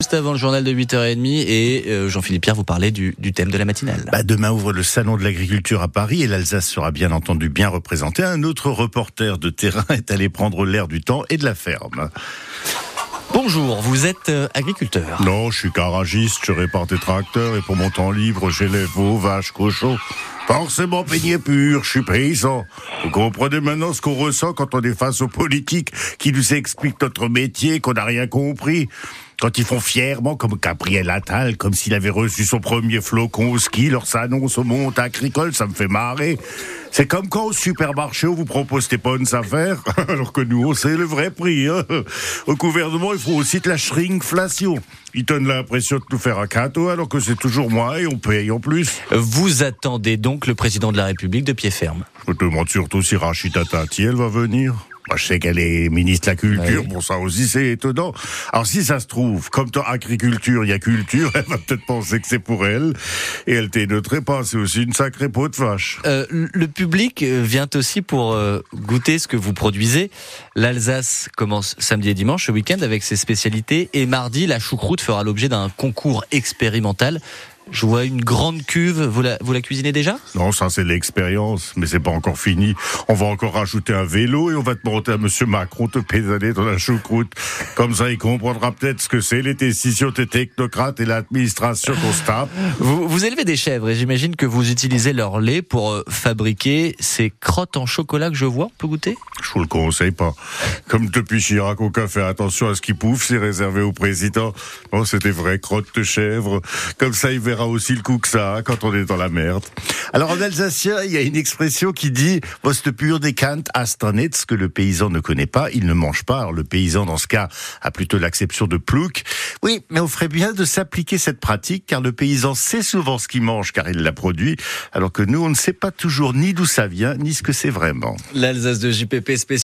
Juste avant le journal de 8h30 et euh, Jean-Philippe Pierre vous parlait du, du thème de la matinale. Bah, demain ouvre le salon de l'agriculture à Paris et l'Alsace sera bien entendu bien représentée. Un autre reporter de terrain est allé prendre l'air du temps et de la ferme. Bonjour, vous êtes euh, agriculteur. Non, je suis garagiste, je répare des tracteurs et pour mon temps libre, j'élève veaux, vaches, cochons. Forcément peigné pur, je suis paysan. Vous comprenez maintenant ce qu'on ressent quand on est face aux politiques qui nous expliquent notre métier, qu'on n'a rien compris. Quand ils font fièrement, comme Gabriel Attal, comme s'il avait reçu son premier flocon au ski, leur s'annonce au monde agricole, ça me fait marrer. C'est comme quand au supermarché on vous propose des bonnes affaires, alors que nous on sait le vrai prix. Hein. Au gouvernement, il faut aussi de la shrinkflation. Ils donnent l'impression de nous faire un cadeau, alors que c'est toujours moins et on paye en plus. Vous attendez donc le président de la République de pied ferme. Je me demande surtout si Rachida Tati, elle va venir. Moi, je sais qu'elle est ministre de la Culture, Oui. bon ça aussi c'est étonnant. Alors si ça se trouve, comme dans agriculture, il y a culture, elle va peut-être penser que c'est pour elle, et elle t'énoterait pas, c'est aussi une sacrée peau de vache. Euh, le public vient aussi pour euh, goûter ce que vous produisez. L'Alsace commence samedi et dimanche, ce week-end, avec ses spécialités. Et mardi, la choucroute fera l'objet d'un concours expérimental. Je vois une grande cuve. Vous la, vous la cuisinez déjà? Non, ça c'est l'expérience, mais c'est pas encore fini. On va encore rajouter un vélo et on va te monter à Monsieur Macron te pédaler dans la choucroute. Comme ça, il comprendra peut-être ce que c'est les décisions des technocrates et l'administration tape. vous, vous élevez des chèvres et j'imagine que vous utilisez leur lait pour euh, fabriquer ces crottes en chocolat que je vois. On peut goûter? Je vous le conseille pas. Comme depuis Chirac, aucun fait attention à ce qui pouffe, c'est réservé au président. Bon, c'est des vraies crottes de chèvre. Comme ça, il verra aussi le coup que ça quand on est dans la merde. Alors, en alsacien, il y a une expression qui dit, Poste pur des Kant ce que le paysan ne connaît pas, il ne mange pas. Alors, le paysan, dans ce cas, a plutôt l'acception de plouc. Oui, mais on ferait bien de s'appliquer cette pratique, car le paysan sait souvent ce qu'il mange, car il l'a produit, alors que nous, on ne sait pas toujours ni d'où ça vient, ni ce que c'est vraiment. L'Alsace de JPP spécial.